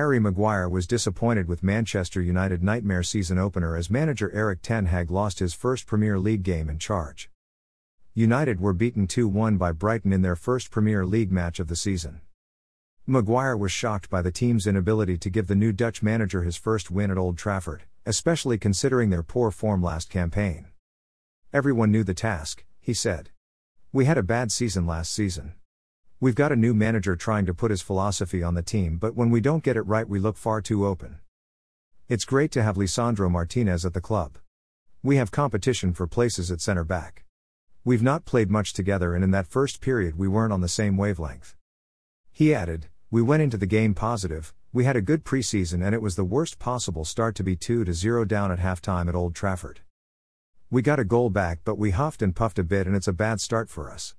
Harry Maguire was disappointed with Manchester United nightmare season opener as manager Erik Ten Hag lost his first Premier League game in charge. United were beaten 2 1 by Brighton in their first Premier League match of the season. Maguire was shocked by the team's inability to give the new Dutch manager his first win at Old Trafford, especially considering their poor form last campaign. Everyone knew the task, he said. We had a bad season last season. We've got a new manager trying to put his philosophy on the team, but when we don't get it right, we look far too open. It's great to have Lisandro Martinez at the club. We have competition for places at center back. We've not played much together, and in that first period, we weren't on the same wavelength. He added, We went into the game positive, we had a good preseason, and it was the worst possible start to be 2 0 down at halftime at Old Trafford. We got a goal back, but we huffed and puffed a bit, and it's a bad start for us.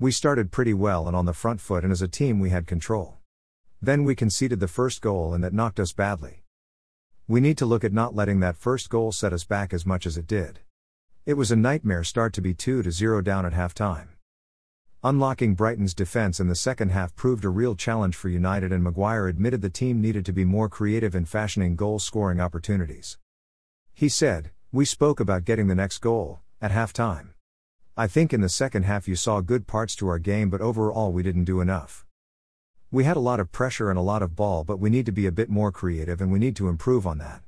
We started pretty well and on the front foot, and as a team, we had control. Then we conceded the first goal, and that knocked us badly. We need to look at not letting that first goal set us back as much as it did. It was a nightmare start to be 2 to 0 down at half time. Unlocking Brighton's defense in the second half proved a real challenge for United, and Maguire admitted the team needed to be more creative in fashioning goal scoring opportunities. He said, We spoke about getting the next goal, at half time. I think in the second half you saw good parts to our game, but overall we didn't do enough. We had a lot of pressure and a lot of ball, but we need to be a bit more creative and we need to improve on that.